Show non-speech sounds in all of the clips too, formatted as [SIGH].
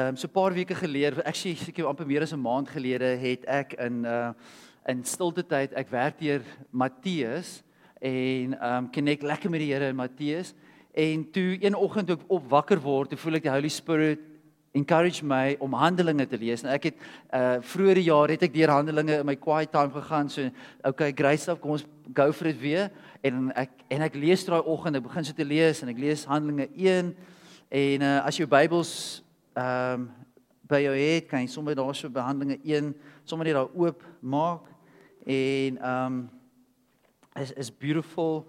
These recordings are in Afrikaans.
ehm um, so 'n paar weke gelede, actually seker amper meer as 'n maand gelede het ek in uh in stilte tyd, ek werk deur Matteus en ehm um, connect lekker met die Here in Matteus en toe een oggend toe ek op wakker word, toe voel ek die Holy Spirit encourage my om Handelinge te lees. Nou ek het uh vroeër die jaar het ek deur Handelinge in my quiet time gegaan. So okay, Grace stuff, kom ons go for it weer. En ek en ek lees daai oggend, ek begin so te lees en ek lees Handelinge 1 en uh as jou Bybels ehm um, by jou het, kan jy sommer daarso by Handelinge 1 sommer net daar oop maak en ehm um, is is beautiful.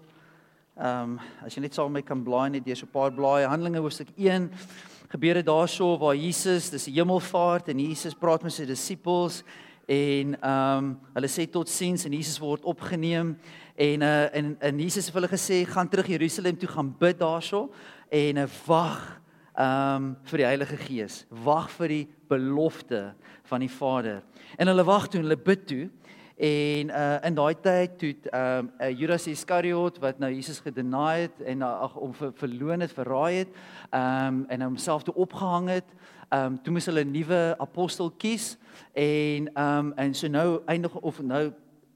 Ehm um, as jy net saam met my kan blaai net deur so 'n paar blaaie Handelinge hoofstuk 1 gebeur dit daarso waar Jesus, dis hemelvaart en Jesus praat met sy disippels en ehm um, hulle sê totsiens en Jesus word opgeneem en uh en en Jesus het vir hulle gesê gaan terug Jerusalem toe gaan bid daarso en uh, wag ehm um, vir die Heilige Gees. Wag vir die belofte van die Vader. En hulle wag toe, hulle bid toe En uh in daai tyd toe ehm uh, Judas Iskariot wat nou Jesus gedeny het en uh, ag om ver, verloon het, verraai het, ehm um, en homself toe opgehang het, ehm um, toe moes hulle 'n nuwe apostel kies en ehm um, en so nou eindig of nou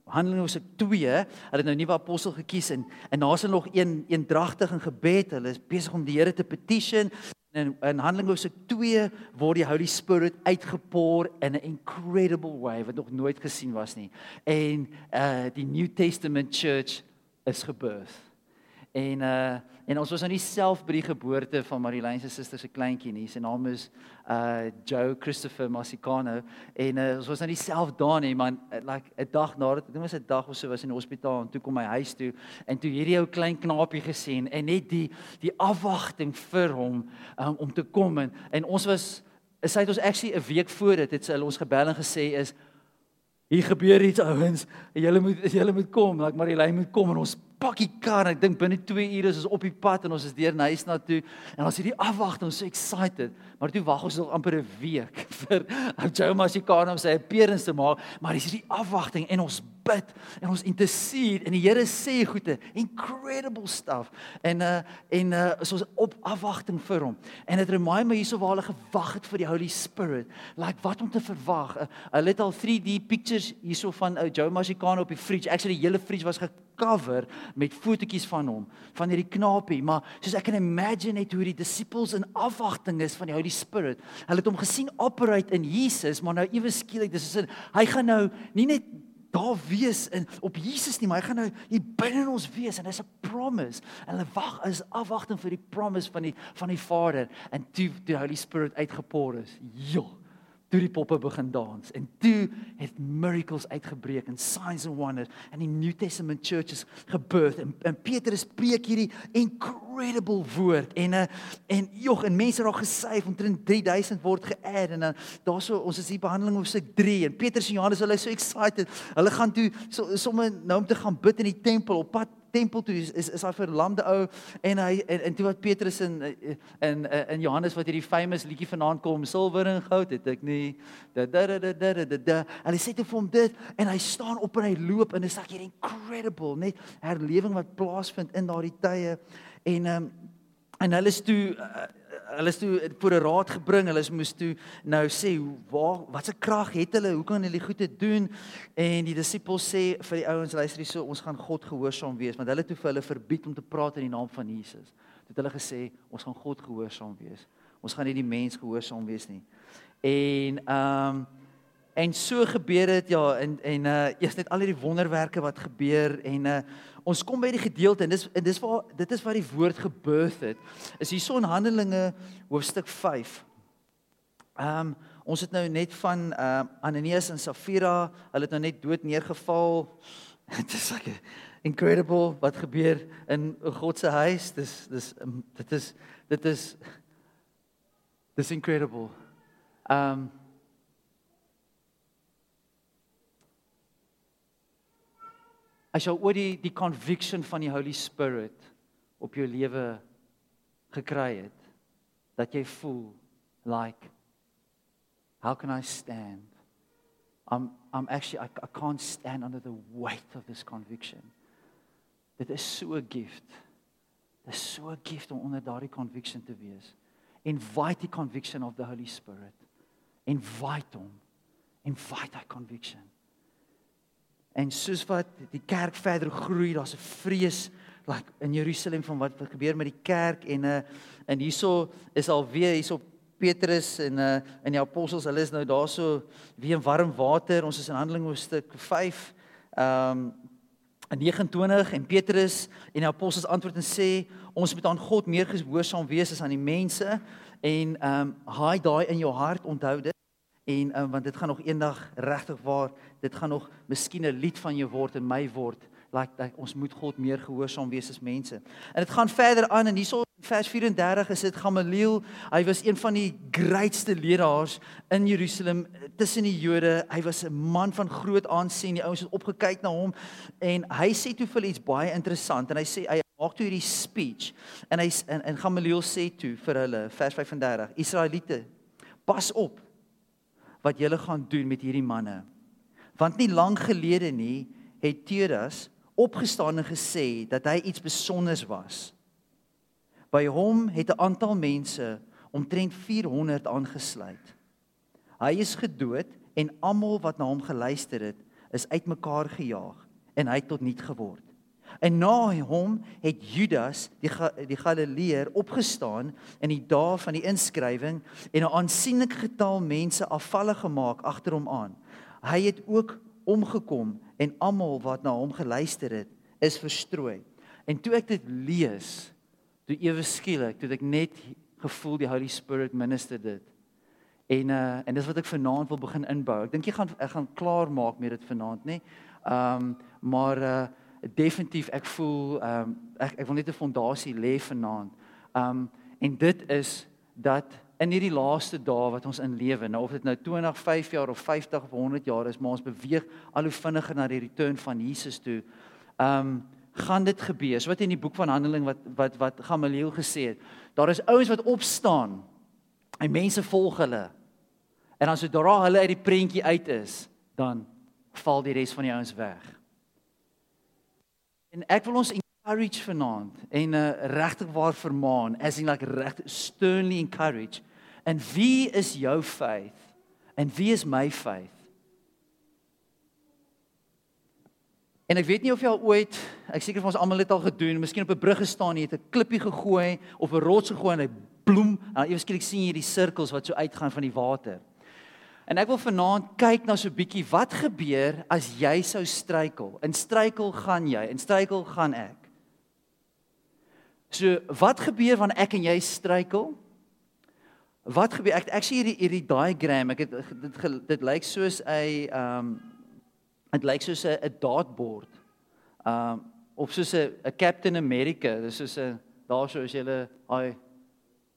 Handelinge hoofstuk 2, hulle het nou nuwe apostel gekies en en daar's er nog een eendragtig in gebed. Hulle is besig om die Here te petition in in Handelinge hoofstuk 2 word die Holy Spirit uitgepoor in 'n incredible way wat nog nooit gesien was nie. En uh die New Testament church is gebirth. En uh en ons was nou nie self by die geboorte van Marilyn se suster se kleintjie nie. Sy naam is uh Joe Christopher Masicano en uh, ons was nou nie self daar nie, man. Like 'n dag nadat dit was 'n dag of so was in die hospitaal en toe kom my huis toe en toe hierdie ou klein knaapie gesien en net die die afwagting vir hom um, om te kom en, en ons was sy het ons actually 'n week voor dit het sy ons gebel en gesê is Hier gebeur iets ouens. Julle moet julle moet kom, like Marilyn moet kom en ons pakkie kar. Ek dink binne 2 ure is ons op die pad en ons is deur na huis na toe. En ons het hierdie afwagting, so excited. Maar toe wag ons nog amper 'n week [LAUGHS] vir Joe Masicano om sy appearance te maak, maar dis hierdie afwagting en ons bid en ons intercede en die Here sê goeie, incredible stuff. En uh en uh is ons op afwagting vir hom. En dit remind my hierso waar hulle gewag het vir die Holy Spirit. Like wat om te verwag. Uh, hulle het al 3D pictures hierso van uh, Joe Masicano op die fridge. Actually die hele fridge was gecover met fotootjies van hom, van hierdie knapie, maar soos ek kan imagine net hoe die disippels in afwagting is van die Holy Spirit. Hulle het hom gesien operate in Jesus, maar nou ewe skielik, dis is hy gaan nou nie net daar wees in op Jesus nie, maar hy gaan nou hier binne in ons wees en dis 'n promise. En hulle wag is afwagting vir die promise van die van die Vader en toe die Holy Spirit uitgepoor is. Jo toe die poppe begin dans en toe het miracles uitgebreek en signs and wonders en die New Testament churches gebirth en, en Petrus preek hierdie incredible woord en uh, en jog en mense raak gesyf omtrent 3000 word geadd en dan uh, daarso ons is hier behandeling hoofstuk 3 en Petrus en Johannes hulle is so excited. Hulle gaan toe so, sommer nou om te gaan bid in die tempel op pad tempel toe is is, is hy verlamde ou en hy en, en toe wat Petrus en in in Johannes wat hierdie famous liedjie vanaand kom silwer en goud het ek nie da da da da da da da en hy sê toe vir hom dit en hy staan op en hy loop en dit is ek hier incredible net herlewing wat plaasvind in daardie tye en um, en hulle is toe uh, hulle is toe voor 'n raad gebring. Hulle moes toe nou sê waar watse krag het hulle? Hoe kan hulle goed doen? En die disippels sê vir die ouens luister hier so ons gaan God gehoorsaam wees want hulle toe vir hulle verbied om te praat in die naam van Jesus. Het hulle gesê ons gaan God gehoorsaam wees. Ons gaan nie die mens gehoorsaam wees nie. En ehm um, En so gebeur dit ja en en uh eers net al hierdie wonderwerke wat gebeur en uh ons kom by die gedeelte en dis en dis waar dit is waar die woord gebirth het. Is hierso in Handelinge hoofstuk 5. Ehm um, ons het nou net van ehm uh, Ananias en Safira, hulle het nou net dood neergeval. [LAUGHS] Dit is like incredible wat gebeur in God se huis. Dis dis um, dit is dit is dis incredible. Ehm um, as jy oor die die conviction van die Holy Spirit op jou lewe gekry het dat jy voel like how can I stand I'm I'm actually I, I can't stand under the weight of this conviction dit is so 'n gift dit is so 'n gift om onder daardie conviction te wees invite die conviction of the Holy Spirit. Invite hom. Invite that conviction. En soos wat die kerk verder groei, daar's 'n vrees like in Jerusalem van wat wat gebeur met die kerk en uh en hierso is al weer hierso Petrus en uh en die apostels, hulle is nou daarso weer in warm water. Ons is in Handelinge hoofstuk 5. Um in 29 en Petrus en die apostels antwoord en sê ons moet aan God meer gehoorsaam wees as aan die mense en ehm um, haai daai in jou hart onthou dit en um, want dit gaan nog eendag regtig waar dit gaan nog miskien 'n lied van jou word en my word like dat ons moet God meer gehoorsaam wees as mense. En dit gaan verder aan en hierso vers 34 is dit Gamaliel. Hy was een van die grootste leraars in Jerusalem tussen die Jode. Hy was 'n man van groot aansien. Die ouens het opgekyk na hom en hy sê toe vir iets baie interessant en hy sê hy maak toe hierdie speech en hy en, en Gamaliel sê toe vir hulle vers 35 Israeliete pas op wat julle gaan doen met hierdie manne. Want nie lank gelede nie het Teudas opgestaan en gesê dat hy iets besonders was. By hom het 'n aantal mense omtrent 400 aangesluit. Hy is gedood en almal wat na hom geluister het, is uitmekaar gejaag en hy het tot niet geword. En na hom het Judas die die Galileër opgestaan in die dae van die inskrywing en 'n aansienlik getal mense afvallig gemaak agter hom aan. Hy het ook omgekom en almal wat na hom geluister het, is verstrooi. En toe ek dit lees, toe ewe skielik, toe ek net gevoel die Holy Spirit minister dit. En uh en dis wat ek vanaand wil begin inbou. Ek dink jy gaan ek gaan klaar maak met dit vanaand, nê? Um maar uh definitief ek voel um ek ek wil net 'n fondasie lê vanaand. Um en dit is dat in hierdie laaste dae wat ons in lewe, nou of dit nou 20, 5 jaar of 50 of 100 jaar is, maar ons beweeg al hoe vinniger na die return van Jesus toe. Um gaan dit gebeur. So wat in die boek van Handeling wat wat wat Gamaliel gesê het. Daar is ouens wat opstaan. En mense volg hulle. En as sodra hulle uit die prentjie uit is, dan val die res van die ouens weg. En ek wil ons encourage vanaand en 'n uh, regtig waar vermaan, as in like reg sternly encourage. En wie is jou faith? En wie is my faith? En ek weet nie of jy al ooit, ek seker vir ons almal het al gedoen, miskien op 'n brug gestaan, jy het 'n klippie gegooi of 'n rots gegooi en hy bloem, en ewe skielik sien jy hierdie sirkels wat so uitgaan van die water. En ek wil vanaand kyk na so 'n bietjie wat gebeur as jy sou struikel. In struikel gaan jy, in struikel gaan ek. So wat gebeur wanneer ek en jy struikel? Wat gebeur ek sien hierdie hierdie diagram, ek het dit dit lyk soos 'n ehm um, dit lyk soos 'n 'n dartboard. Ehm um, of soos 'n 'n Captain America, dis soos 'n daarso as jy daai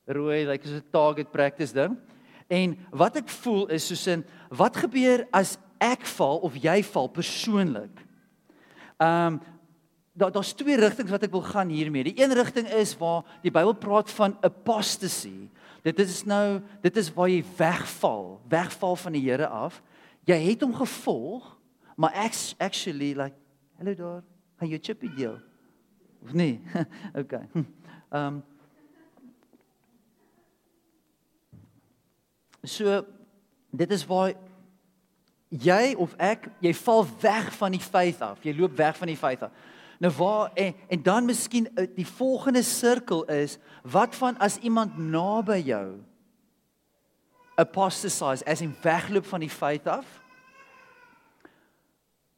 rooi lyk soos 'n target practice ding. En wat ek voel is soos in wat gebeur as ek val of jy val persoonlik? Ehm um, daar daar's twee rigtings wat ek wil gaan hiermee. Die een rigting is waar die Bybel praat van apostasy. Dit is nou dit is waar jy wegval, wegval van die Here af. Jy het hom gevolg, maar actually like hallo daar, gaan jy chippy deel? Of nee? [LAUGHS] okay. Ehm um, So dit is waar jy of ek, jy val weg van die faith af. Jy loop weg van die faith af. Nou waar en, en dan miskien eh, die volgende sirkel is wat van as iemand naby jou apostatize as in wegloop van die faith af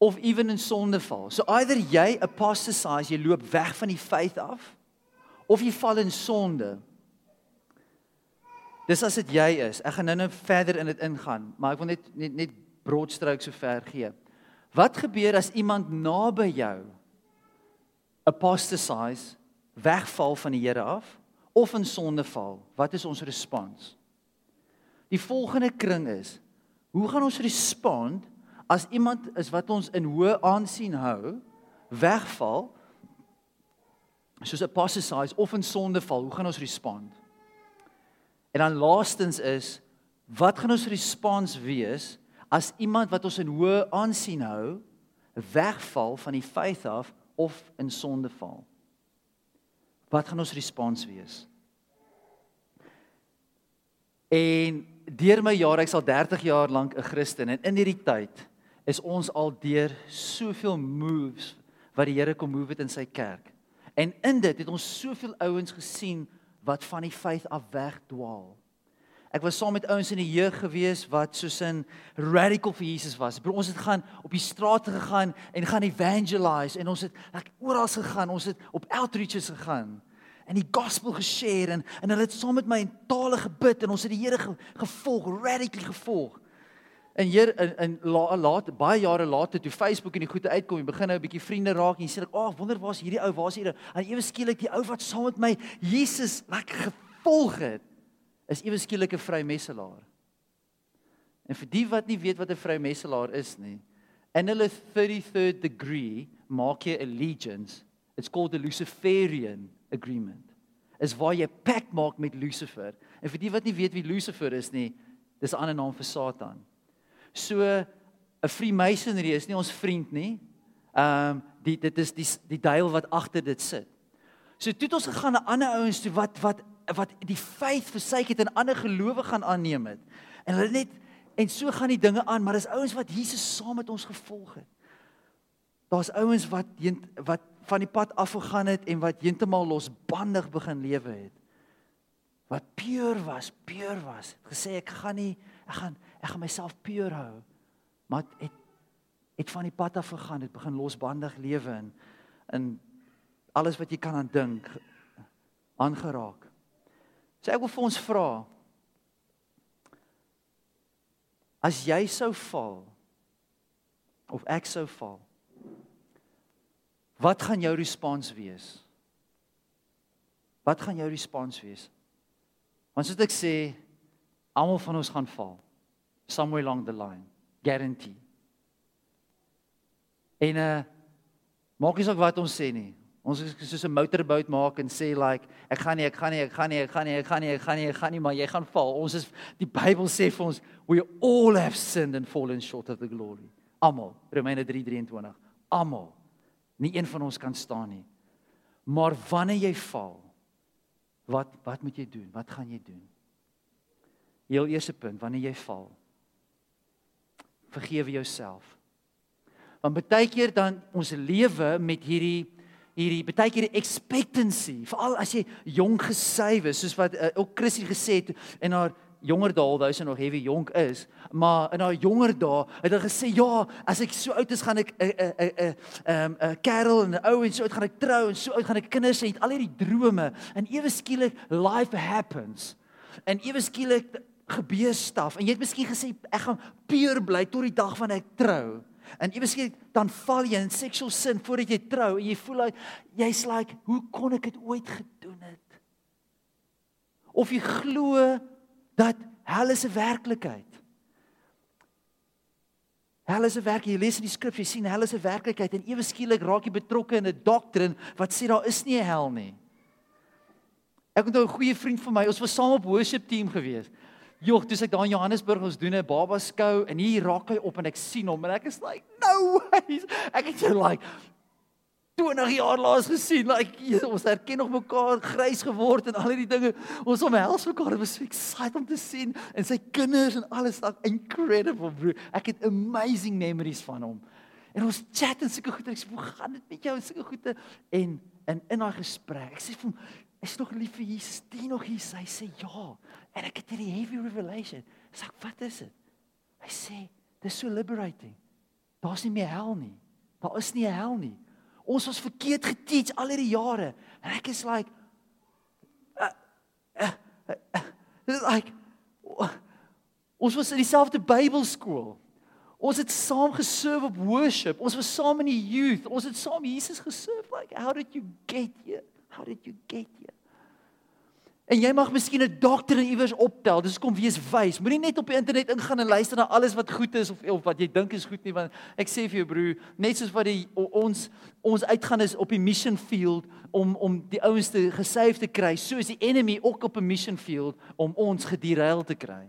of even in sonde val. So either jy apostatize, jy loop weg van die faith af of jy val in sonde. Dis as dit jy is. Ek gaan nou-nou verder in dit ingaan, maar ek wil net net net broadstrokes so ver gee. Wat gebeur as iemand naby jou apostatize, wegval van die Here af of in sonde val, wat is ons respons? Die volgende kring is: Hoe gaan ons respond as iemand is wat ons in hoë aansien hou, wegval soos apostatize of in sonde val, hoe gaan ons respond? En dan laastens is wat gaan ons respons wees as iemand wat ons in hoë aansien hou, wegval van die faith af of in sonde val. Wat gaan ons respons wees? En deur my jare, ek's al 30 jaar lank 'n Christen en in hierdie tyd is ons al deur soveel moves wat die Here kom move het in sy kerk. En in dit het ons soveel ouens gesien wat van die faith af wegdwaal. Ek was saam met ouens in die jeug gewees wat soos 'n radical vir Jesus was. Bro, ons het gaan op die strate gegaan en gaan evangelize en ons het like oral gegaan. Ons het op outreaches gegaan en die gospel geshare en en hulle het saam met my in tale gebid en ons het die Here ge, gevolg, radically gevolg. En hier in in la, laat baie jare later toe Facebook en die goeie uitkom en begin nou 'n bietjie vriende raak en jy sê ek, "Ag, oh, wonder waar's hierdie ou? Waar's hierdie?" En ewe skielik die ou wat saam met my Jesus lekker gevolg het is ewe skielik 'n vrymesselaar. En vir die wat nie weet wat 'n vrymesselaar is nie, in hulle 33rd degree maak jy allegiance. It's called the Luciferian agreement. Is waar jy pact maak met Lucifer. En vir die wat nie weet wie Lucifer is nie, dis 'n ander naam vir Satan. So 'n Freemasonry is nie ons vriend nie. Ehm um, die dit is die die duiwel wat agter dit sit. So toe het ons gegaan na ander ouens toe wat wat wat die faith versuik het en ander gelowe gaan aanneem het. En hulle net en so gaan die dinge aan, maar dis ouens wat Jesus saam met ons gevolg het. Daar's ouens wat wat van die pad afgegaan het en wat heeltemal losbandig begin lewe het. Wat pure was, pure was. Gesê ek gaan nie ek gaan ek gaan myself pure hou. Maar het het van die pad af gegaan, het begin losbandig lewe in in alles wat jy kan aan dink aangeraak. So ek wil vir ons vra as jy sou val of ek sou val wat gaan jou respons wees? Wat gaan jou respons wees? Want soos ek sê almal van ons gaan val somewhere along the line guarantee. En uh maak nie saak wat ons sê nie. Ons is soos 'n motorboot maak en sê like ek gaan nie ek gaan nie ek gaan nie ek gaan nie ek gaan nie ek gaan nie ek gaan nie maar jy gaan val. Ons is die Bybel sê vir ons we all have sinned and fallen short of the glory. Almal. Romeine 3:23. Almal. Nie een van ons kan staan nie. Maar wanneer jy val, wat wat moet jy doen? Wat gaan jy doen? Heel eerste punt, wanneer jy val, vergewe jouself. Want baie keer dan ons lewe met hierdie hierdie baie keer expectancy, veral as jy jonk gesuiwe, soos wat uh, ook Chrissy gesê het en haar jonger dae, alhoewel sy nog heavy jonk is, maar in haar jonger dae het hy gesê ja, as ek so oud is gaan ek 'n 'n 'n 'n 'n kerel en 'n ou en so oud gaan ek trou en so oud gaan ek kinders hê, al hierdie drome en ewe skielik life happens. En ewe skielik gebeur staf en jy het miskien gesê ek gaan pure bly tot die dag van ek trou. En jy miskien dan val jy in seksueel sin voordat jy trou en jy voel like jy's like hoe kon ek dit ooit gedoen het? Of jy glo dat hel is 'n werklikheid. Hel is 'n werk, jy lees in die skrif, jy sien hel is 'n werklikheid en ewe skielik raak jy betrokke in 'n doktrin wat sê daar is nie 'n hel nie. Ek het 'n goeie vriend van my, ons was saam op worship team gewees. Jogg, dis ek daar in Johannesburg ons doen 'n baba skou en hier raak hy op en ek sien hom en ek is like, "No way." [LAUGHS] Ek het jou like 20 jaar laas gesien. Like ons herken nog mekaar grys geword en al hierdie dinge. Ons omhels mekaar. Was so excited om te sien en sy kinders en alles like incredible bro. Ek het amazing memories van hom. En ons chat en sulke goed. Ek sê, "Hoe gaan dit met jou?" en sulke goede en in in daai gesprek. Ek sê vir hom, "Is nog lief vir Jesus? Dien nog Jesus?" Hy sê, "Ja." En ek het hierdie heavy revelation. Sê, "Wat is dit?" Hy sê, "Dis so liberating. Daar's nie meer hel nie. Daar is nie 'n hel nie. Ons was verkeerd geteach al hierdie jare." En ek is like uh, uh, uh, uh, like ons was in dieselfde Bybelskool. Ons het saam geserve op worship. Ons was saam in die youth. Ons het saam Jesus geserve. Like how did you get here? How did you get here? En jy mag miskien 'n dokter iewers optel. Dis kom wees wys. Moenie net op die internet ingaan en luister na alles wat goed is of of wat jy dink is goed nie want ek sê vir jou broer, net soos wat die ons ons uitgaan is op die mission field om om die ouens te gesave te kry, so is die enemy ook op 'n mission field om ons gederail te kry.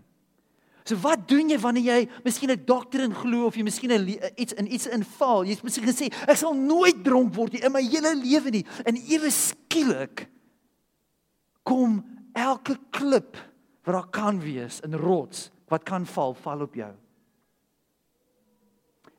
So wat doen jy wanneer jy miskien 'n dokter in glo of jy miskien 'n iets in iets inval? Jy's miskien gesê ek sal nooit dronk word nie in my hele lewe nie. En ewe skielik kom elke klip wat daar kan wees in rots wat kan val, val op jou.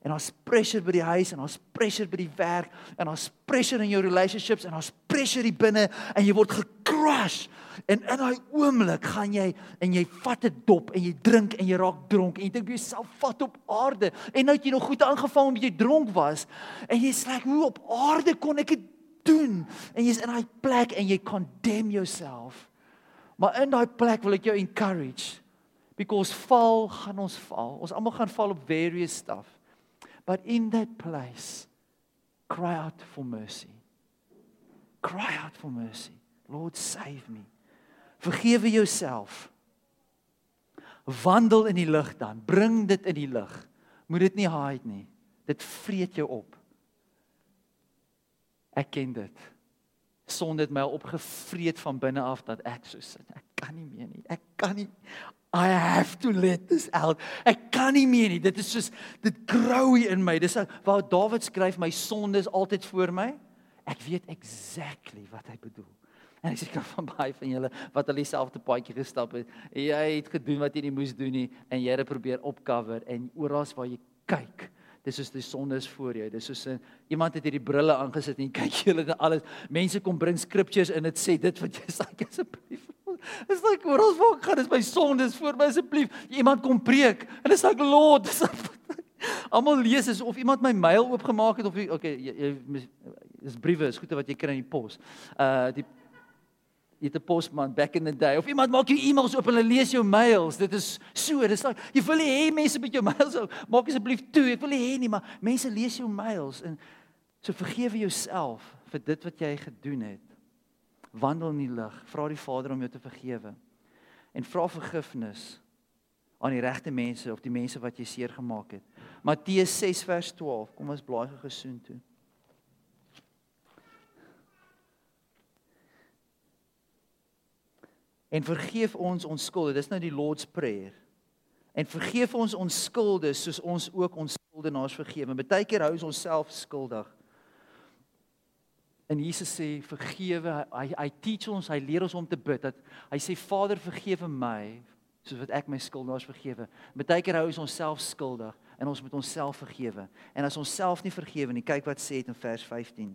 En ons pressure by die huis en ons pressure by die werk en ons pressure in jou relationships en ons pressure hier binne en jy word gecrush. En in daai oomblik gaan jy en jy vat 'n dop en jy drink en jy raak dronk en jy dink jouself vat op aarde en nou het jy nog goed aangevang omdat jy dronk was en jy's like hoe op aarde kon ek dit doen? En jy's in daai plek en jy condemn yourself. Maar in daai plek wil ek jou encourage because val gaan ons val. Ons almal gaan val op various stuff. But in that place, cry out for mercy. Cry out for mercy. Lord, save me. Vergewe jouself. Wandel in die lig dan. Bring dit in die lig. Moet dit nie hide nie. Dit vreet jou op. Ek ken dit. Sonde het my opgevreet van binne af dat ek so sit. Ek kan nie meer nie. Ek kan nie. I have to let this out. Ek kan nie meer nie. Dit is soos dit grou in my. Dis waar Dawid skryf my sonde is altyd voor my. Ek weet exactly wat hy bedoel. En ek seker van baie van julle wat al dieselfde paadjie gestap het. Jy het gedoen wat jy nie moes doen nie en jy het probeer opcover en oral waar jy kyk Dis soos die sonde is voor jou. Dis soos 'n iemand het hierdie brille aangesit en kyk jy hulle alles. Mense kom bring scriptures in dit sê dit wat jy sê asseblief. Dis like oral waar ek gaan is my sondes voor my asseblief. Iemand kom preek en dis like Lord. Almal lees is of iemand my mail oopgemaak het of okay, jy, jy is briewe is goede wat jy kry in die pos. Uh die jy het 'n posman back in the day of iemand maak jou e-mails oop en hulle lees jou mails. Dit is so, dis like jy wil hê mense met jou mails maak asseblief toe. Ek wil hê nie, maar mense lees jou mails en so vergewe jouself vir dit wat jy gedoen het. Wandel in die lig. Vra die Vader om jou te vergewe. En vra vergifnis aan die regte mense of die mense wat jy seer gemaak het. Matteus 6 vers 12. Kom ons blaai gesoen toe. En vergeef ons ons skulde. Dis nou die Lord's prayer. En vergeef ons ons skulde soos ons ook ons skuldenaars vergewe. Partykeer hou ons onsself skuldig. En Jesus sê vergewe. Hy hy teach ons, hy leer ons om te bid dat hy sê Vader vergewe my soos wat ek my skuldenaars vergewe. Partykeer hou ons onsself skuldig en ons moet onsself vergewe. En as ons self nie vergewe nie, kyk wat sê dit in vers 15.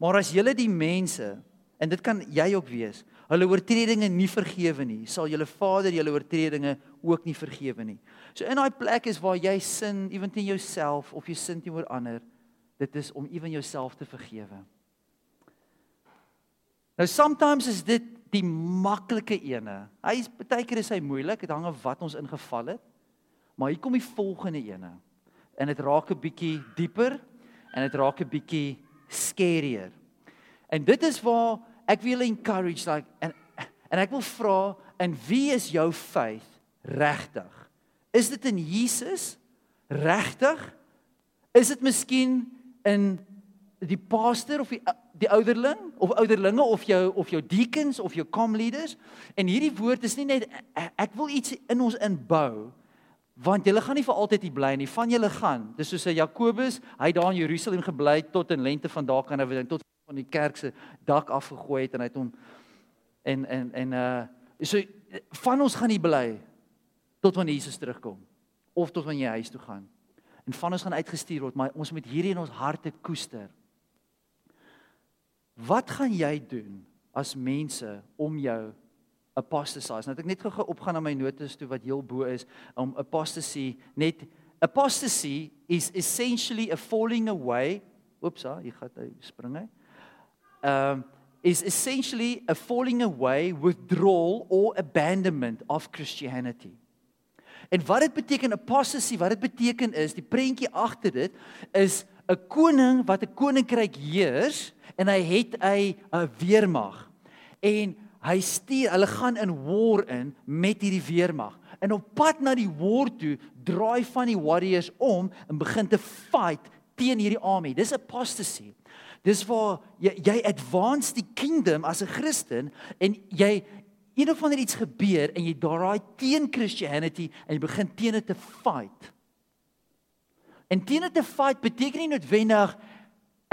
Maar as julle die mense en dit kan jy ook wees, hulle oortredinge nie vergewe nie, sal julle Vader julle oortredinge ook nie vergewe nie. So in daai plek is waar jy sin ewen teen jouself of jy sin teenoor ander, dit is om ewen jouself te vergewe. Nou sometimes is dit die maklike ene. Hy is baie keer is hy moeilik, dit hang af wat ons ingeval het. Maar hier kom die volgende ene. En dit raak 'n bietjie dieper en dit raak 'n bietjie scarier. En dit is waar ek wil encourage like en en ek wil vra in wie is jou faith regtig? Is dit in Jesus regtig? Is dit miskien in die pastor of die die ouderling of ouderlinge of jou of jou deacons of jou com leaders? En hierdie woord is nie net ek wil iets in ons inbou want julle gaan nie vir altyd hier bly nie. Van julle gaan. Dis soos 'n Jakobus, hy daar in Jerusalem gebly tot in lente van daar kan hy tot van die kerk se dak afgegooi het en hy het hom en en en uh so van ons gaan nie bly tot wanneer Jesus terugkom of tot wanneer jy huis toe gaan. En van ons gaan uitgestuur word, maar ons moet hierdie in ons harte koester. Wat gaan jy doen as mense om jou apostasize? Nou ek net gou opgaan na my notas toe wat heel bo is om apostasy net apostasy is essentially a falling away. Oeps, hier gaan hy spring hy um, is essentially a falling away, withdrawal, or abandonment of Christianity. En wat dit beteken apostasy, wat dit beteken is, die prentjie agter dit is 'n koning wat 'n koninkryk heers en hy het 'n 'n weermag. En hy stuur, hulle gaan in war in met hierdie weermag. En op pad na die war toe, draai van die warriors om en begin te fight teen hierdie army. Dis apostasy. Dis waar jy jy advance die kingdom as 'n Christen en jy een of ander iets gebeur en jy daai teen Christianity en jy begin teen dit te fight. En teen dit te fight beteken nie noodwendig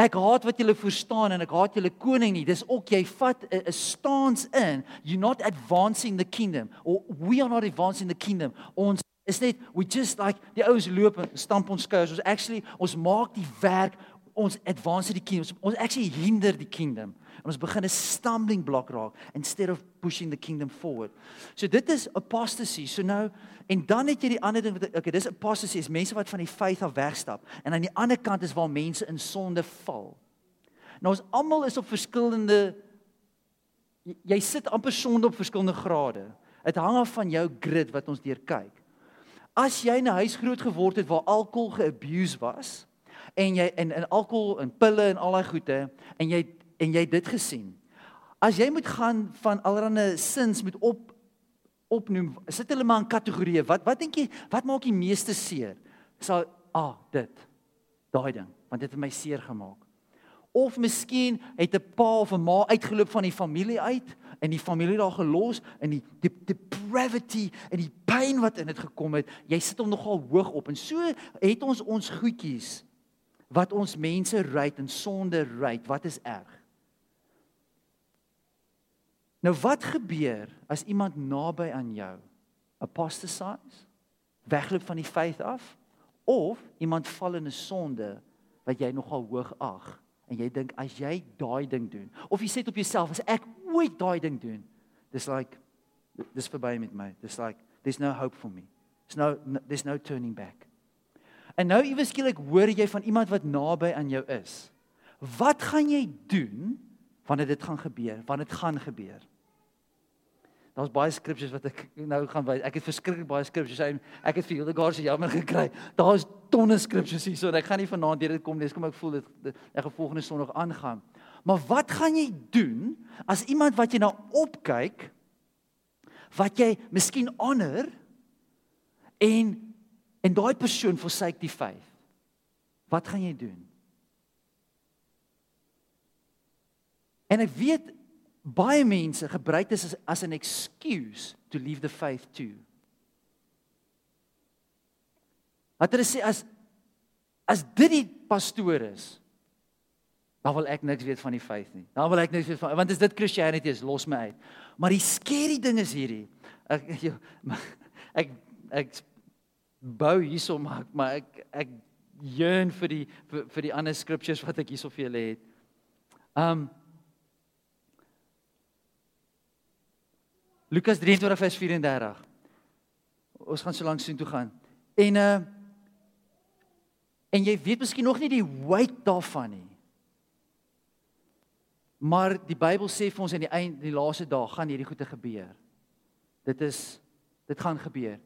Ek haat wat julle verstaan en ek haat julle koning nie. Dis ook jy vat 'n stance in. You're not advancing the kingdom or we are not advancing the kingdom. Ons is net we just like die ouens loop en stamp ons skouers. Ons actually ons maak die werk ons advance die kingdom. Ons actually hinder die kingdom. En ons begin 'n stumbling block raak instead of pushing the kingdom forward. So dit is apostasy. So nou en dan het jy die ander ding wat okay, dis apostasy is mense wat van die faith af wegstap. En aan die ander kant is waar mense in sonde val. Nou ons almal is op verskillende jy sit amper sonde op verskillende grade. Dit hang af van jou grid wat ons deur kyk. As jy in 'n huis groot geword het waar alkohol geabuse was en jy en in alkohol en pille en al daai goede en jy en jy dit gesien. As jy moet gaan van allerlei sins met op opnoem, sit hulle maar in kategorieë. Wat wat dink jy, wat maak die meeste seer? Sal ah, dit. Daai ding, want dit het my seer gemaak. Of miskien het 'n pa of 'n ma uitgeloop van die familie uit en die familie daar gelos in die die depravity en die pyn wat in dit gekom het. Jy sit hom nogal hoog op en so het ons ons goedjies wat ons mense ry en sonde ry. Wat is erg? Nou wat gebeur as iemand naby aan jou apostatize, wegloop van die faith af of iemand val in 'n sonde wat jy nogal hoog ag en jy dink as jy daai ding doen of jy sê op jouself as ek ooit daai ding doen dis like dis verby met my dis like there's no hope for me there's no there's no turning back en nou iewes skielik hoor jy van iemand wat naby aan jou is wat gaan jy doen wanneer dit gaan gebeur wanneer dit gaan gebeur Daar's baie scriptures wat ek nou gaan wys. Ek het verskriklik baie scriptures. Ek het vir Hildegard se jammer gekry. Daar's tonne scriptures hier, so ek gaan nie vanaand deur dit kom nie. Dis kom ek voel dit ek gaan volgende Sondag aangaan. Maar wat gaan jy doen as iemand wat jy nou opkyk wat jy miskien honor en en daai persoon versuik die faith? Wat gaan jy doen? En ek weet baie mense gebruik dit as as 'n excuse to leave the faith too. Wat hulle sê as as dit die pastoor is, dan wil ek niks weet van die faith nie. Dan wil ek niks weet van want as dit Christianity is, los my uit. Maar die skerry ding is hierdie. Ek [LAUGHS] [LAUGHS] ek ek, ek bou hierso maar maar ek ek yearn vir die vir, vir die ander scriptures wat ek hierso vir julle het. Um Lukas 23 vers 34. Ons gaan so lank sien toe gaan. En uh en jy weet miskien nog nie die weight daarvan nie. Maar die Bybel sê vir ons in die einde die laaste dae gaan hierdie goeie gebeur. Dit is dit gaan gebeur.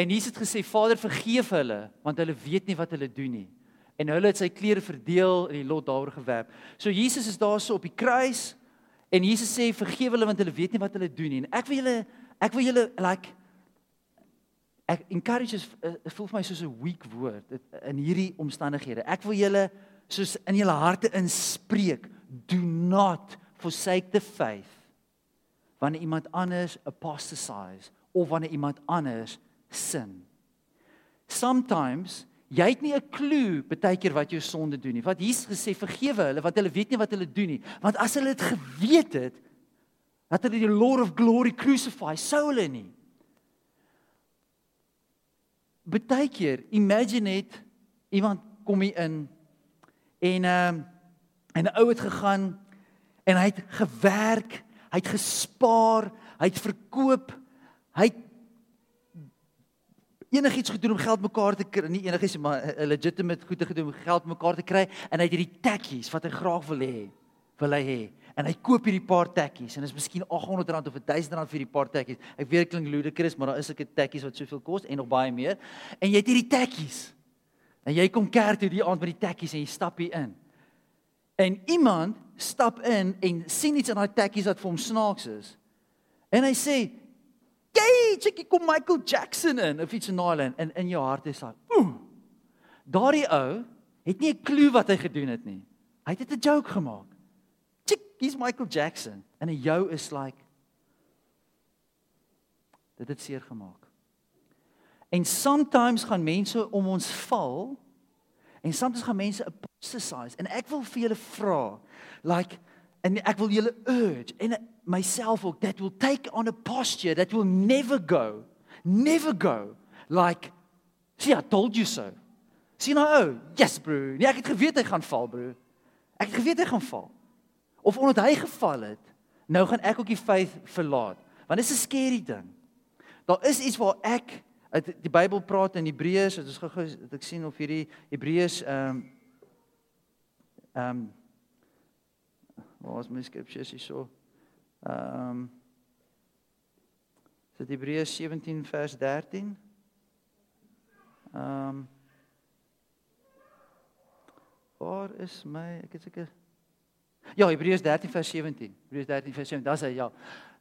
En Jesus het gesê Vader vergeef hulle want hulle weet nie wat hulle doen nie. En hulle het sy klere verdeel en die lot daaroor gewerp. So Jesus is daar so op die kruis En Jesus sê vergewe hulle want hulle weet nie wat hulle doen nie. En ek wil julle ek wil julle like ek encourage is uh, voel vir my soos 'n weak woord in hierdie omstandighede. Ek wil julle soos in julle harte inspreek, do not forsake the faith wanneer iemand anders apostatize of wanneer iemand anders sin. Sometimes Jy het nie 'n klou baie keer wat jou sonde doen nie. Wat Jesus gesê, vergewe hulle want hulle weet nie wat hulle doen nie. Want as hulle dit geweet het, dat hulle die Lord of Glory crucify, sou hulle nie. Baie keer, imagine net iemand kom hier in en ehm uh, en 'n ou het gegaan en hy het gewerk, hy het gespaar, hy het verkoop, hy het enigiets gedoen om geld mekaar te kry, nie enigiets maar 'n legitimate goede gedoen om geld mekaar te kry en hy het hierdie tekkies wat hy graag wil hê, wil hy hê. En hy koop hierdie paar tekkies en dit is miskien R800 of R1000 vir hierdie paar tekkies. Ek weet dit klink ludicrous, maar daar is sulke tekkies wat soveel kos en nog baie meer. En jy het hierdie tekkies. En jy kom kerk toe die aand met die tekkies en jy stap hier in. En iemand stap in en sien iets in daai tekkies wat vir hom snaaks is. En hy sê, "Jy, chickie, kom Michael Jackson in." Of iets in daai lyn in jou hart is daar. Ooh. Daardie ou het nie 'n klou wat hy gedoen het nie. Hy het 'n joke gemaak. Chick, he's Michael Jackson. En in jou is like dit het seer gemaak. En sometimes gaan mense om ons val En soms gaan mense apostatize en ek wil vir julle vra like en ek wil julle urge en myself ook that will take on a posture that will never go never go like see I told you so. Sien nou ou, yes bro. Nee, ek het geweet hy gaan val bro. Ek het geweet hy gaan val. Of omdat hy geval het, nou gaan ek ook die faith verlaat. Want dit is 'n scary ding. Daar is iets waar ek die Bybel praat in Hebreërs, dit is gou-gou ek sien of hierdie Hebreërs ehm um, ehm um, waar is my skrifsies hierso? Ehm um, Dit Hebreërs 17 vers 13. Ehm um, Waar is my ek het seker Ja, Hebreërs 13 vers 17. Hebreërs 13 vers 17. Daar's hy ja.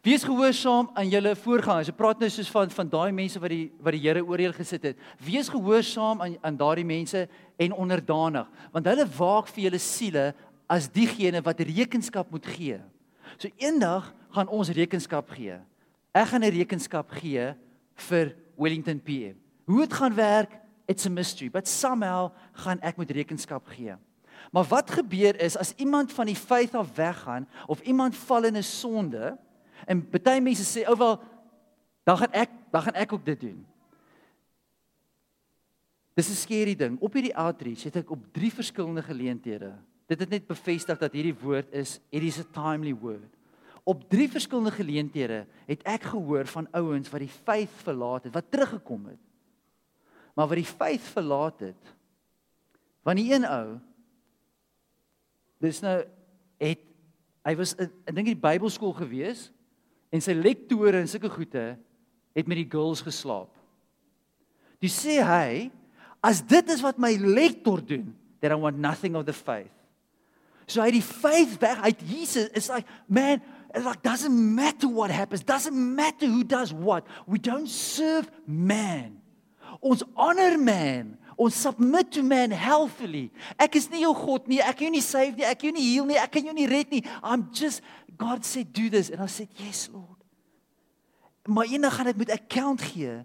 Wees gehoorsaam aan julle voorgangers. Ek praat nou soos van van daai mense wat die wat die Here oorheel gesit het. Wees gehoorsaam aan aan daardie mense en onderdanig, want hulle waak vir julle siele as diegene wat rekenskap moet gee. So eendag gaan ons rekenskap gee. Ek gaan 'n rekenskap gee vir Wellington PM. Hoe dit gaan werk, it's a mystery, but somehow gaan ek moet rekenskap gee. Maar wat gebeur is as iemand van die faith af weggaan of iemand val in 'n sonde en baie mense sê ou wel dan gaan ek dan gaan ek ook dit doen. Dis 'n skerry ding. Op hierdie outreach het ek op drie verskillende geleenthede. Dit het net bevestig dat hierdie woord is it is a timely word. Op drie verskillende geleenthede het ek gehoor van ouens wat die faith verlaat het, wat teruggekom het. Maar wat die faith verlaat het. Want die een ou Dis nou het hy was ek dink in die Bybelskool gewees en sy lektore en sulke goede het met die girls geslaap. Dis sê hy as dit is wat my lektor doen, then I want nothing of the faith. So hy die faith weg uit Jesus is like man It like doesn't matter what happens, doesn't matter who does what. We don't serve man. Ons honor man. Ons submit to man healthily. Ek is nie jou God nie. Ek kan jou nie save nie. Ek kan jou nie heal nie. Ek kan jou nie red nie. I'm just God said do this and I said yes Lord. Maar eendag gaan dit moet account gee.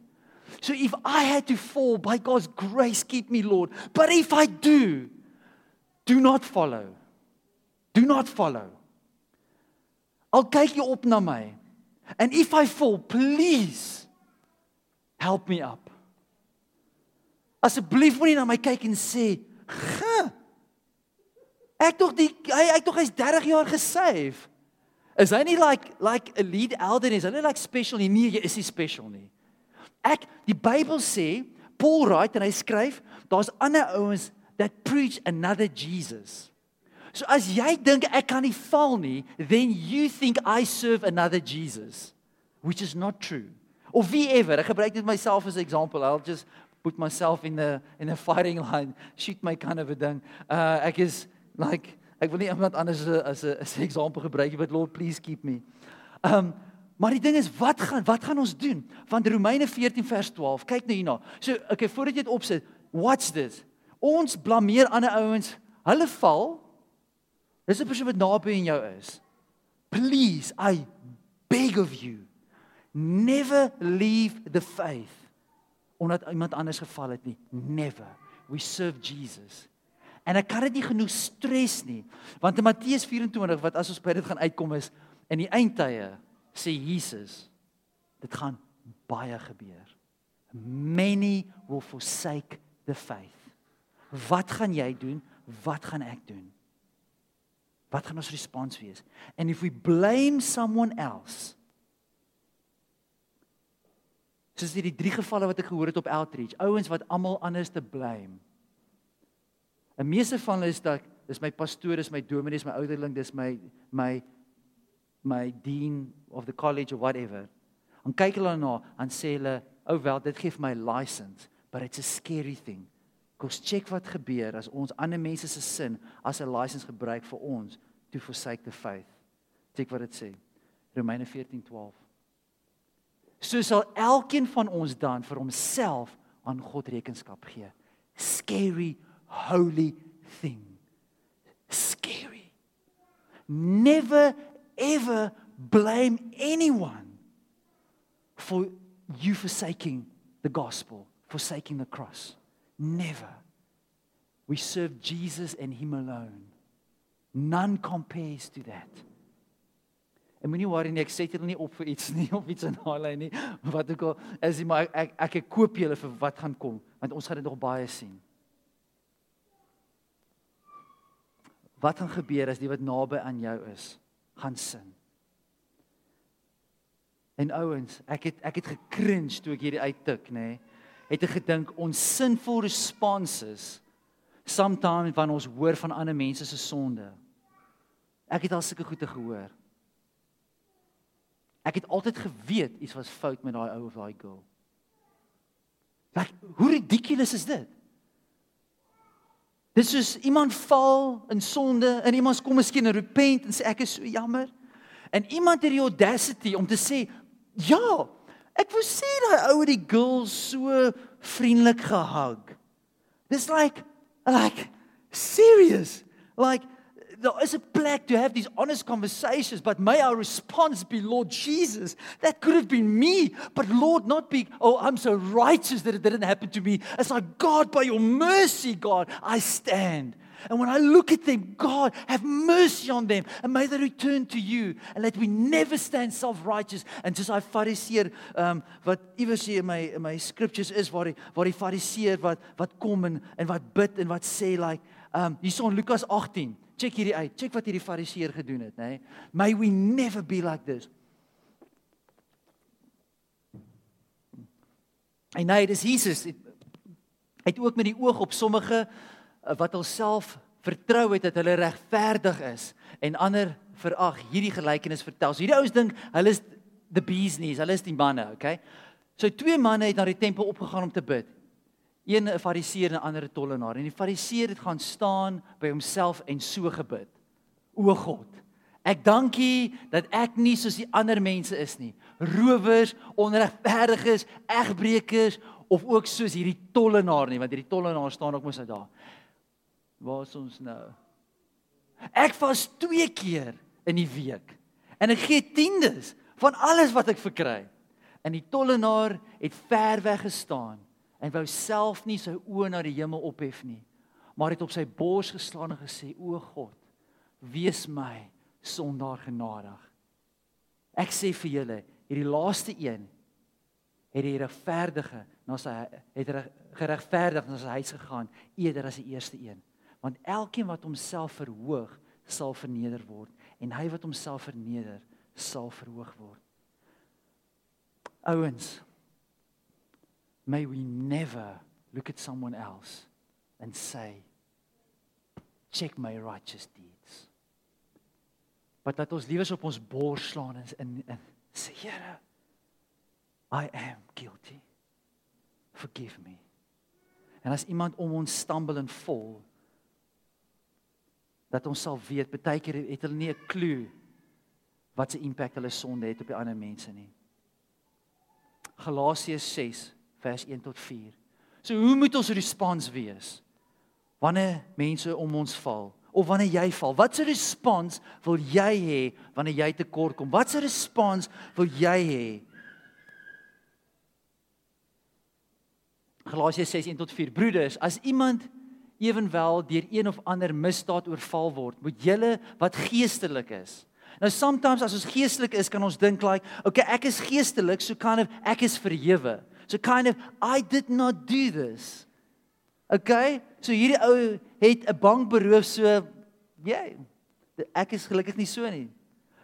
So if I had to fall by God's grace keep me Lord. But if I do do not follow. Do not follow. Al kyk jy op na my. And if I fall please help me up. Asseblief moenie na my kyk en sê, "G. Ek tog die hy hy tog hy's 30 jaar gesave." Is hy nie like like 'n lead elder nie? Is hy nie like special nie? Nee, jy is nie special nie. Ek die Bybel sê, Paul write en hy skryf, daar's ander ouens that preach another Jesus. So as jy dink ek kan nie val nie, then you think I serve another Jesus, which is not true. Of wie ever, ek gebruik net myself as 'n example. I'll just put myself in the in a fighting line, shoot my kind of a ding. Uh ek is like ek wil nie iemand anders as 'n as 'n eksempel gebruik nie, but Lord please keep me. Um maar die ding is wat gaan wat gaan ons doen? Want Romeine 14 vers 12. Kyk nou hierna. So okay, voordat jy dit opsit, watch this. Ons blameer ander ouens. Hulle val. Dis 'n persoon wat naby aan jou is. Please, I beg of you, never leave the faith omdat iemand anders geval het nie. Never. We serve Jesus. En ek kan dit nie genoeg stres nie. Want in Matteus 24 wat as ons by dit gaan uitkom is in die eindtye sê Jesus dit gaan baie gebeur. Many will forsake the faith. Wat gaan jy doen? Wat gaan ek doen? Wat gaan ons respons wees? And if we blame someone else Soos hierdie drie gevalle wat ek gehoor het op Outreach, ouens wat almal anders te blame. 'n Meeste van hulle is dat dis my pastoor, dis my dominee, dis my ouderling, dis my my my dean of the college or whatever. En kyk hulle na en sê hulle, "Ou oh wel, dit gee vir my license, but it's a scary thing." Kos check wat gebeur as ons ander mense se sin as 'n license gebruik vir ons to forsake the faith. Check wat dit sê. Romeine 14:12 so sal elkeen van ons dan vir homself aan God rekenskap gee. Scary holy thing. Scary. Never ever blame anyone for you forsaking the gospel, forsaking the cross. Never. We serve Jesus and him alone. None compares to that. En moenie worry nie, ek sê dit nie op vir iets nie, [LAUGHS] op iets in daai lyn nie. Wat ook al is die maar ek ek ek koop julle vir wat gaan kom, want ons gaan dit nog baie sien. Wat gaan gebeur as die wat naby aan jou is, gaan sin? En ouens, ek het ek het gekringe toe ek hierdie uittik, nê. Nee, het ek gedink ons sinful responses sometimes wanneer ons hoor van ander mense se sonde. Ek het al sulke goeie gehoor. Ek het altyd geweet iets was fout met daai ou of daai girl. Like, hoe ridiculous is dit? Dis soos iemand val in sonde en iemand kom miskien en repent en sê ek is so jammer. En iemand het die audacity om te sê, "Ja, ek wou sê daai ou het die girl so vriendelik gehug." Dis like like serious. Like there is a plek to have these honest conversations, but may our response be, Lord Jesus, that could have been me, but Lord, not be, oh, I'm so righteous that it didn't happen to me. It's like, God, by your mercy, God, I stand. And when I look at them, God, have mercy on them and may they return to you and let we never stand self-righteous and just I fariseer um wat iewers hier in my in my scriptures is waar die waar die fariseer wat wat kom en en wat bid en wat sê like um hierson Lukas 18 check hierdie uit. Check wat hierdie fariseer gedoen het, nê? Nee? May we never be like this. En nee, dis Jesus. Hy het ook met die oog op sommige wat hulself vertrou het dat hulle regverdig is en ander verag. Hierdie gelykenis vertel. So hierdie ouens dink hulle is the bees knees, hulle is die manne, okay? So twee manne het na die tempel opgegaan om te bid. Een 'n fariseer en 'n ander 'n tollenaar. En die fariseer het gaan staan by homself en so gebid. O God, ek dankie dat ek nie soos die ander mense is nie. Rowers, onregverdiges, egbreekers of ook soos hierdie tollenaar nie, want hierdie tollenaar staan ook mos uit daar. Waar is ons nou? Ek vas twee keer in die week en ek gee tiendes van alles wat ek verkry. En die tollenaar het ver weg gestaan en wou self nie sy oë na die hemel ophef nie, maar het op sy bors geslaan en gesê: "O God, wees my sondaar genadig." Ek sê vir julle, hierdie laaste een het die regverdige na sy het geregverdig na sy huis gegaan eerder as die eerste een. Want elkeen wat homself verhoog, sal verneder word. En hy wat homself verneder, sal verhoog word. Ouens, may we never look at someone else and say check my righteous deeds. But dat ons liewers op ons bors slaan en in in sê Here I am guilty. Forgive me. En as iemand om ons stumble en val dat ons sal weet baie keer het hulle nie 'n klou wat se impak hulle sonde het op die ander mense nie Galasiërs 6 vers 1 tot 4. So hoe moet ons respons wees wanneer mense om ons val of wanneer jy val? Wat 'n respons wil jy hê wanneer jy tekort kom? Wat 'n respons wil jy hê? Galasiërs 6:1 tot 4. Broeders, as iemand ewenwel deur een of ander misdaad oorval word, moet julle wat geestelik is. Nou sometimes as ons geestelik is, kan ons dink like, okay, ek is geestelik, so kind of ek is verhewe. So kind of I did not do this. Okay? So hierdie ou het 'n bank beroof so ja. Yeah, ek is gelukkig nie so nie.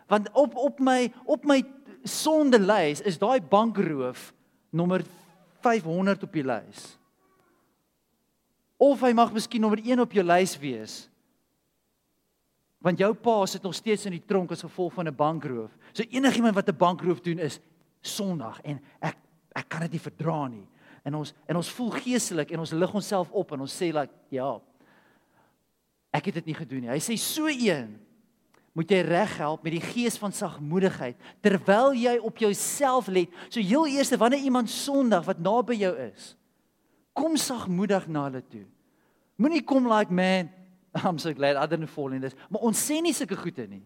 Want op op my op my sondelys is daai bankroof nommer 500 op die lys. Of hy mag miskien nommer 1 op jou lys wees. Want jou pa sit nog steeds in die tronk as gevolg van 'n bankroof. So enigiemand wat 'n bankroof doen is sondig en ek ek kan dit nie verdra nie. En ons en ons voel geestelik en ons lig onsself op en ons sê like ja. Ek het dit nie gedoen nie. Hy sê so een moet jy reghelp met die gees van sagmoedigheid terwyl jy op jouself let. So heel eers wanneer iemand sondig wat naby jou is, kom sagmoedig na hulle toe. Moenie kom like man, [LAUGHS] I'm so glad I didn't fall in this. Maar ons sê nie sulke goeie nie.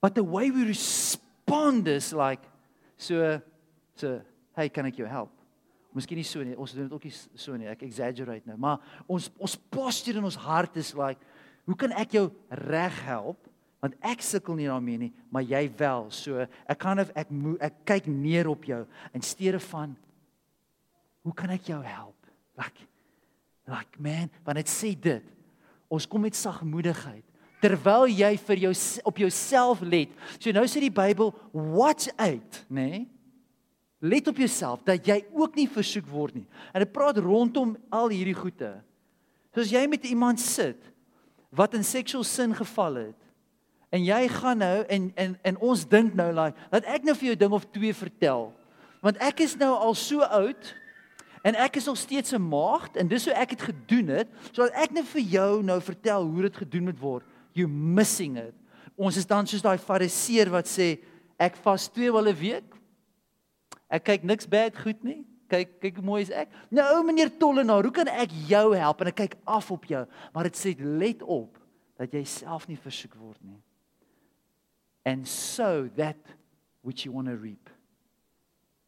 But the way we respond is like so So, hey, kan ek jou help? Miskien nie so nie. Ons doen dit ook nie so nie. Ek exaggerate nou, maar ons ons posture in ons hart is like, hoe kan ek jou reg help? Want ek sukkel nie daarmee nie, maar jy wel. So ek kan of ek mo, ek kyk neer op jou in steede van hoe kan ek jou help? Like like man, want dit sê dit. Ons kom met sagmoedigheid terwyl jy vir jou op jouself let. So nou sê die Bybel, watch out, nê? Nee? Let op jouself dat jy ook nie versoek word nie. En dit praat rondom al hierdie goeie. Soos jy met iemand sit wat in seksueel sin geval het. En jy gaan nou en en en ons dink nou like, dat ek nou vir jou ding of twee vertel. Want ek is nou al so oud en ek is nog steeds 'n maagd en dis hoe ek dit gedoen het, sodat ek net vir jou nou vertel hoe dit gedoen moet word you missing it. Ons is dan soos daai fariseer wat sê ek vas twee wille 'n week. Ek kyk niks bad goed nie. Kyk kyk mooi is ek. Nou meneer Tollenaar, hoe kan ek jou help? En ek kyk af op jou, maar dit sê let op dat jy self nie versoek word nie. And so that which you want to reap.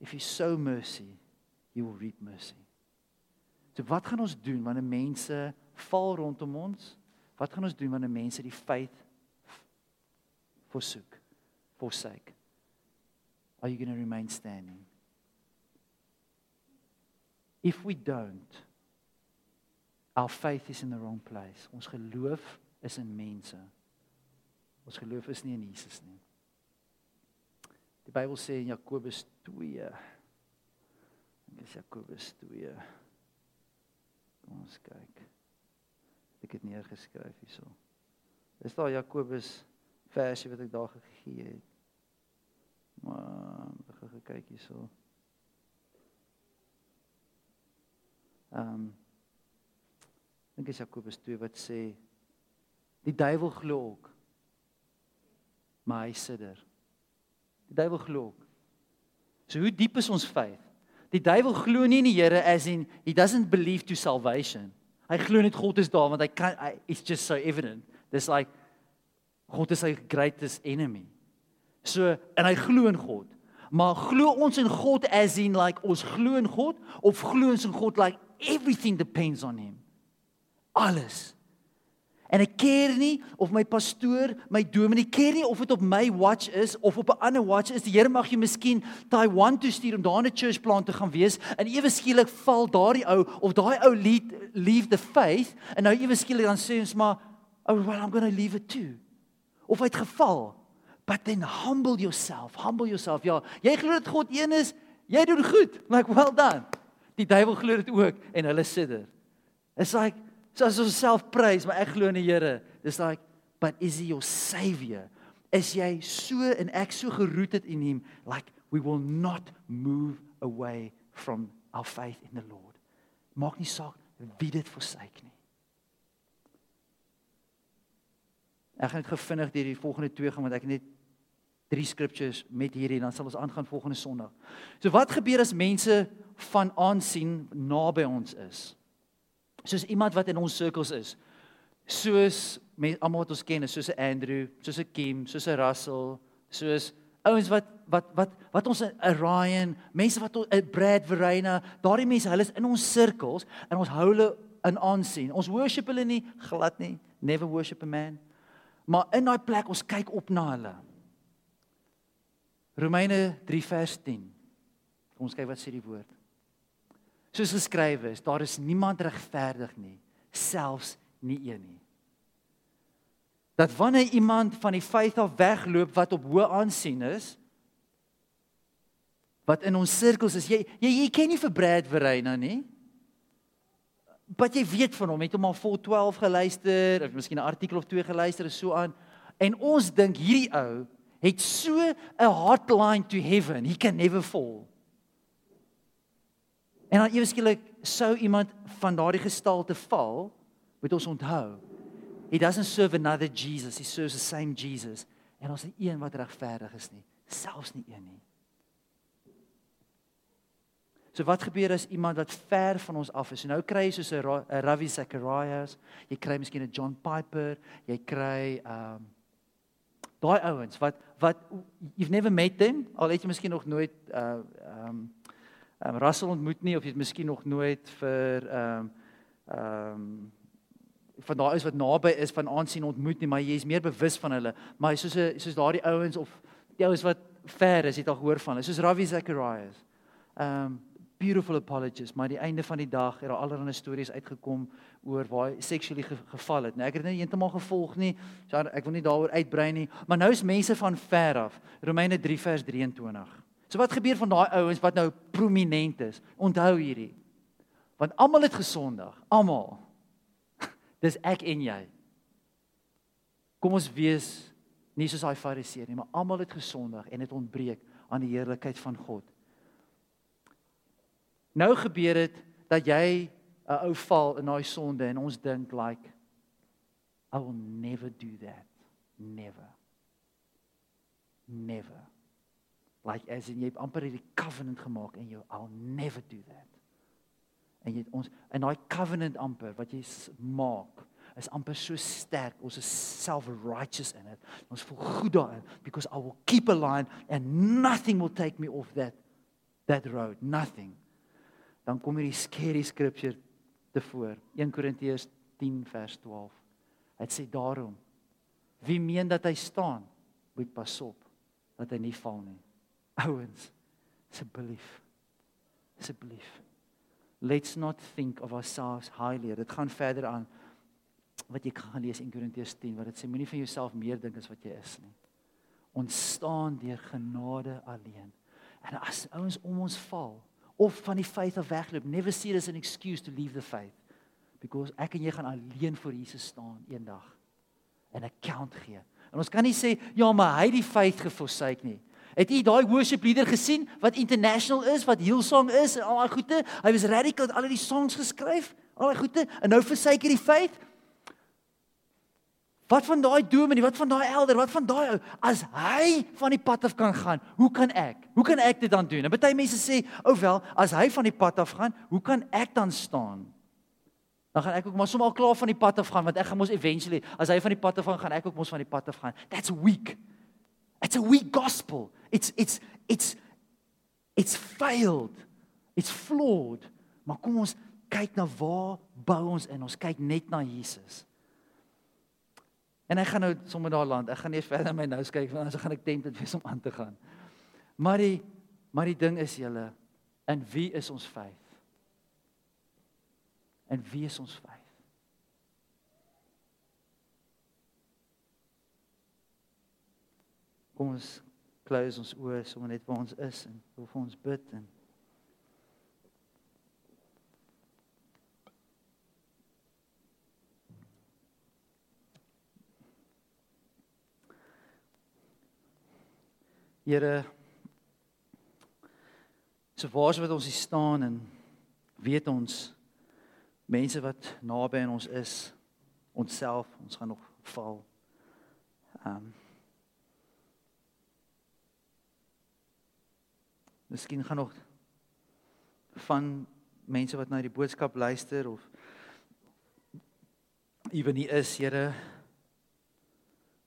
If you sow mercy, you will reap mercy. So wat gaan ons doen wanneer mense val rondom ons? Wat gaan ons doen wanneer mense die faith forsoek? Forsake. Are you going to remain standing? If we don't, our faith is in the wrong place. Ons geloof is in mense. Ons geloof is nie in Jesus nie. Die Bybel sê in Jakobus 2 Dis Jakobus 2. Kom ons kyk ek het neergeskryf hierso. Dis daar Jakobus versie wat ek daar gegee het. Maar ek gaan kyk hierso. Ehm um, dink is Jakobus 2 wat sê die duiwel glo ook maar hy sidder. Die duiwel glo ook. So hoe diep is ons faith? Die duiwel glo nie in die Here as in he doesn't believe to salvation. Hy glo net God is daar want hy kan hy, it's just so evident. Dis like God is sy greatest enemy. So en hy glo in God. Maar glo ons in God as in like ons glo in God of glo ons in God like everything depends on him. Alles. En ek keer nie of my pastoor, my dominee keer nie of dit op my watch is of op 'n ander watch is. Die Here mag jy miskien Taiwan toe stuur om daar 'n church plant te gaan wees en ewe skielik val daardie ou of daai ou lead, leave the faith en nou ewe skielik dan sê ons maar oh well I'm going to leave it too. Of hy het geval. But then humble yourself. Humble yourself. Ja, jy glo dat God een is. Jy doen goed. Like well done. Die duiwel glo dit ook en hulle sidder. It's like So as ons self prys, maar ek glo in die Here. Dis like, but is he your savior? Is jy so en ek so gerooted in hom like we will not move away from our faith in the Lord. Maak nie saak wie dit versuik nie. Ek gaan net gevinnig deur die volgende twee gaan want ek het net drie scriptures met hierdie dan sal ons aangaan volgende Sondag. So wat gebeur as mense van aansien naby ons is? Soos iemand wat in ons sirkels is. Soos mense almal wat ons ken, soos 'n Andrew, soos 'n Kim, soos 'n Russell, soos ouens wat wat wat wat ons 'n Ryan, mense wat 'n Brad Verena, daardie mense, hulle is in ons sirkels en ons hou hulle in aansien. Ons worship hulle nie glad nie, never worship a man. Maar in daai plek ons kyk op na hulle. Romeine 3 vers 10. Kom ons kyk wat sê die woord soos geskrywe is, daar is niemand regverdig nie, selfs nie een nie. Dat wanneer iemand van die faith af wegloop wat op hoë aansien is, wat in ons sirkels is, jy jy, jy ken nie vir Brad Verena nie. Wat jy weet van hom, het hom al vol 12 geluister of miskien 'n artikel of twee geluister en so aan. En ons dink hierdie ou het so 'n hotline to heaven, he can never fall. En dan eweskielik sou iemand van daardie gestalte val, moet ons onthou. He doesn't serve another Jesus, he serves the same Jesus. En ons is een wat regverdig is nie, selfs nie een nie. So wat gebeur as iemand wat ver van ons af is? So nou kry jy soos 'n Ravi Zacharias, jy kry miskien 'n John Piper, jy kry um daai ouens wat wat you've never met them, al het jy miskien nog nooit uh um ehm um, Russell ontmoet nie of jy het miskien nog nooit vir ehm um, ehm um, van daai is wat naby is van aansien ontmoet nie, maar jy is meer bewus van hulle. Maar soos 'n soos daardie ouens of die ouens wat ver is, het al gehoor van hulle. Soos Ravi Zacharias. Ehm um, beautiful apologies, maar die einde van die dag het daar allerlei stories uitgekom oor waar hy seksueel ge geval het. Nou ek het dit nie heeltemal gevolg nie. So ek wil nie daaroor uitbrei nie, maar nou is mense van ver af. Romeine 3 vers 23. So wat gebeur van daai ouens wat nou prominent is? Onthou hierdie. Want almal het gesondig, almal. [LAUGHS] Dis ek en jy. Kom ons wees nie soos daai fariseer nie, maar almal het gesondig en het ontbreek aan die heerlikheid van God. Nou gebeur dit dat jy 'n ou val in daai sonde en ons dink like I will never do that. Never. Never. Like as in jy het amper hierdie covenant gemaak en jy I'll never do that. En jy ons in daai covenant amper wat jy maak is amper so sterk. Ons is self righteous in it. Ons voel goed daarin because I will keep a line and nothing will take me off that that road. Nothing. Dan kom hierdie scary scripture tevore 1 Korintiërs 10 vers 12 dit sê daarom wie meen dat hy staan moet pas op dat hy nie val nie ouens asseblief asseblief let's not think of ourselves highly. Dit gaan verder aan wat jy kan lees in Korintiërs 10 wat dit sê moenie van jouself meer dink as wat jy is nie. Ons staan deur genade alleen. En as ouens om ons val of van die faith af wegloop, never see it as an excuse to leave the faith because ek en jy gaan alleen voor Jesus staan eendag en 'n account gee. En ons kan nie sê ja, maar hy het die faith geforsake nie. Het jy daai worship leader gesien wat international is, wat Hillsong is en al daai goeie? Hy was radical, al die songs geskryf, al daai goeie en nou versuiker die feit. Wat van daai dominee, wat van daai elder, wat van daai ou as hy van die pad af kan gaan, hoe kan ek? Hoe kan ek dit dan doen? En baie mense sê, "O oh wel, as hy van die pad af gaan, hoe kan ek dan staan?" Dan gaan ek ook maar sommer al klaar van die pad af gaan want ek gaan mos eventually as hy van die pad af gaan, gaan ek ook mos van die pad af gaan. That's weak. It's a weak gospel. It's it's it's it's failed. It's flawed. Maar kom ons kyk na waar bou ons in. Ons kyk net na Jesus. En ek gaan nou sommer daar land. Ek gaan nie verder my nou kyk want anders gaan ek tempted wees om aan te gaan. Maar die maar die ding is julle in wie is ons faith? En wie is ons faith? Kom ons close ons oë sommer net waar ons is en hoe vir ons bid en Here so waar wat ons hier staan en weet ons mense wat naby aan ons is onsself ons gaan nog val. Ehm um, Miskien gaan nog van mense wat na die boodskap luister of ewen nie is, Here,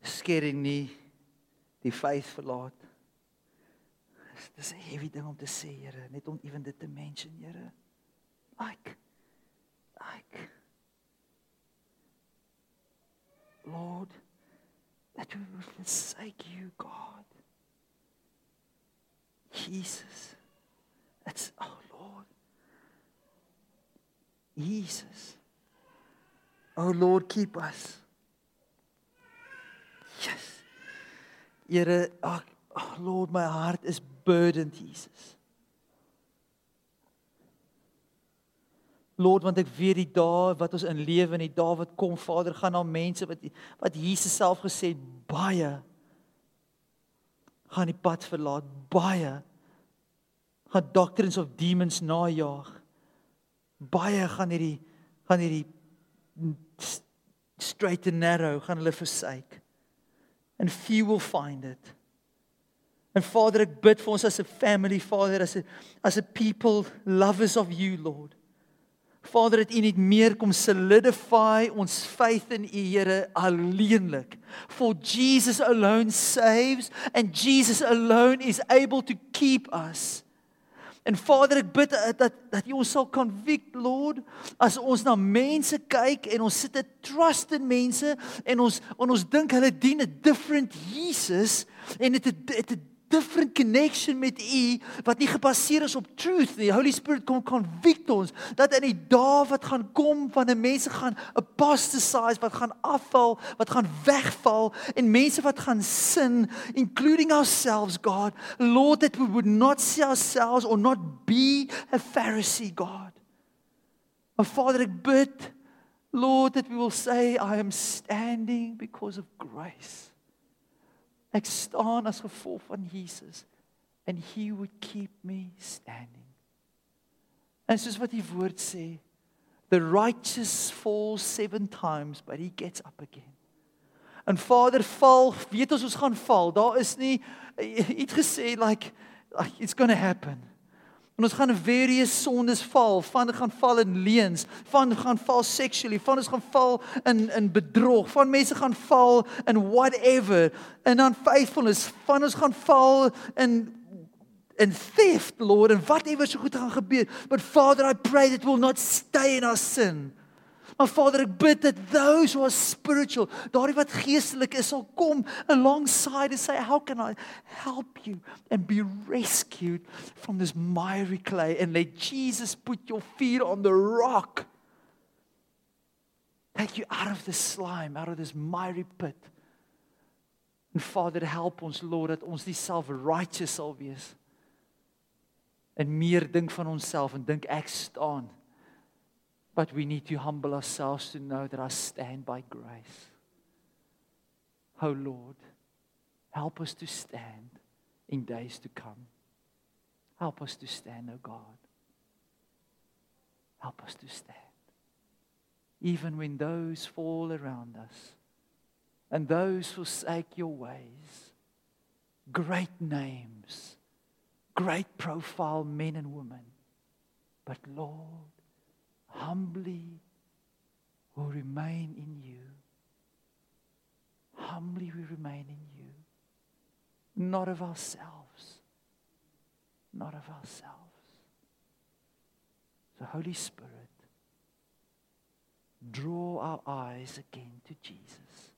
skering nie die faith verlaat. Dis 'n heavy ding om te sê, Here, net om ewen dit te mention, Here. Like like Lord, that we will forsake you, God. Jesus. It's oh Lord. Jesus. Oh Lord, keep us. Yes. Here, oh, oh Lord, my heart is burdened, Jesus. Lord, want ek weet die dae wat ons in lewe en die dae wat kom, Vader, gaan na mense wat wat Jesus self gesê baie gaan die pad verlaat baie. Gaan doctrines of demons najaag. Baie gaan hierdie gaan hierdie straight and narrow gaan hulle versuik. And few will find it. And father ek bid vir ons as 'n family father as 'n as 'n people lovers of you lord Vader, dit U net meer kom solidify ons faith in U Here alleenlik. For Jesus alone saves and Jesus alone is able to keep us. En Vader, ek bid dat dat, dat U ons sal convict, Lord, as ons na mense kyk en ons sit 'n trust in mense en ons en ons dink hulle dien 'n different Jesus en dit het 'n different connection met U wat nie gebaseer is op truth nie. Holy Spirit kom convict ons dat in die dae wat gaan kom van 'n mense gaan apostatize, wat gaan afval, wat gaan wegval en mense wat gaan sin including ourselves God, Lord that we would not see ourselves or not be a Pharisee God. My Father ek bid Lord that we will say I am standing because of grace. Ek staan as gevolg van Jesus and he would keep me standing. En soos wat die woord sê, the righteous falls 7 times but he gets up again. En Vader val, weet ons ons gaan val. Daar is nie iets gesê like, like it's going to happen. En ons gaan various sondes val, van gaan val in leuns, van gaan val sexually, van ons gaan val in in bedrog, van mense gaan val in whatever, in unfaithfulness, van ons gaan val in in theft, Lord, and whatever so goed gaan gebeur. But Father, I pray that will not stay in our sin. Maar Vader, ek bid dat those who are spiritual, daardie wat geestelik is, sal kom alongside and say, "How can I help you and be rescued from this miry clay and let Jesus put your feet on the rock." Take you out of the slime, out of this miry pit. En Vader, help ons Lord dat ons nie self-righteous sal wees en meer dink van onsself en dink ek staan But we need to humble ourselves to know that I stand by grace. Oh Lord, help us to stand in days to come. Help us to stand, oh God. Help us to stand. Even when those fall around us and those forsake your ways, great names, great profile men and women. But Lord, humbly will remain in you. Humbly we remain in you. Not of ourselves. Not of ourselves. The Holy Spirit, draw our eyes again to Jesus,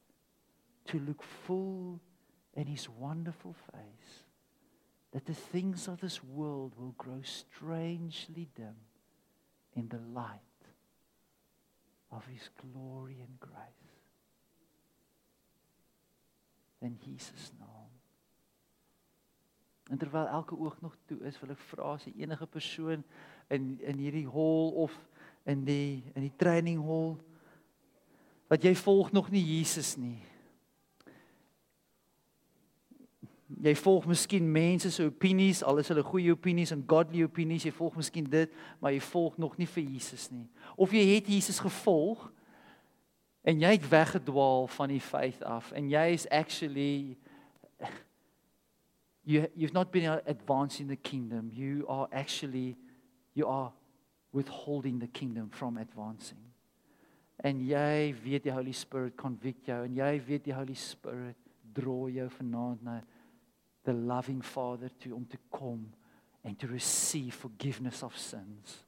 to look full in his wonderful face, that the things of this world will grow strangely dim in the light of his glory and grace. In Jesus naam. En terwyl elke oog nog toe is, wil ek vra as enige persoon in in hierdie hall of in die in die training hall wat jy volg nog nie Jesus nie. Jy volg miskien mense se opinies, al is hulle goeie opinies en godly opinies, jy volg miskien dit, maar jy volg nog nie vir Jesus nie. Of jy het Jesus gevolg en jy het weggedwaal van die faith af en jy is actually you you've not been advancing the kingdom. You are actually you are withholding the kingdom from advancing. En jy weet die Holy Spirit convict jou en jy weet die Holy Spirit draai jou vanaand na the loving Father to om te kom and to receive forgiveness of sins.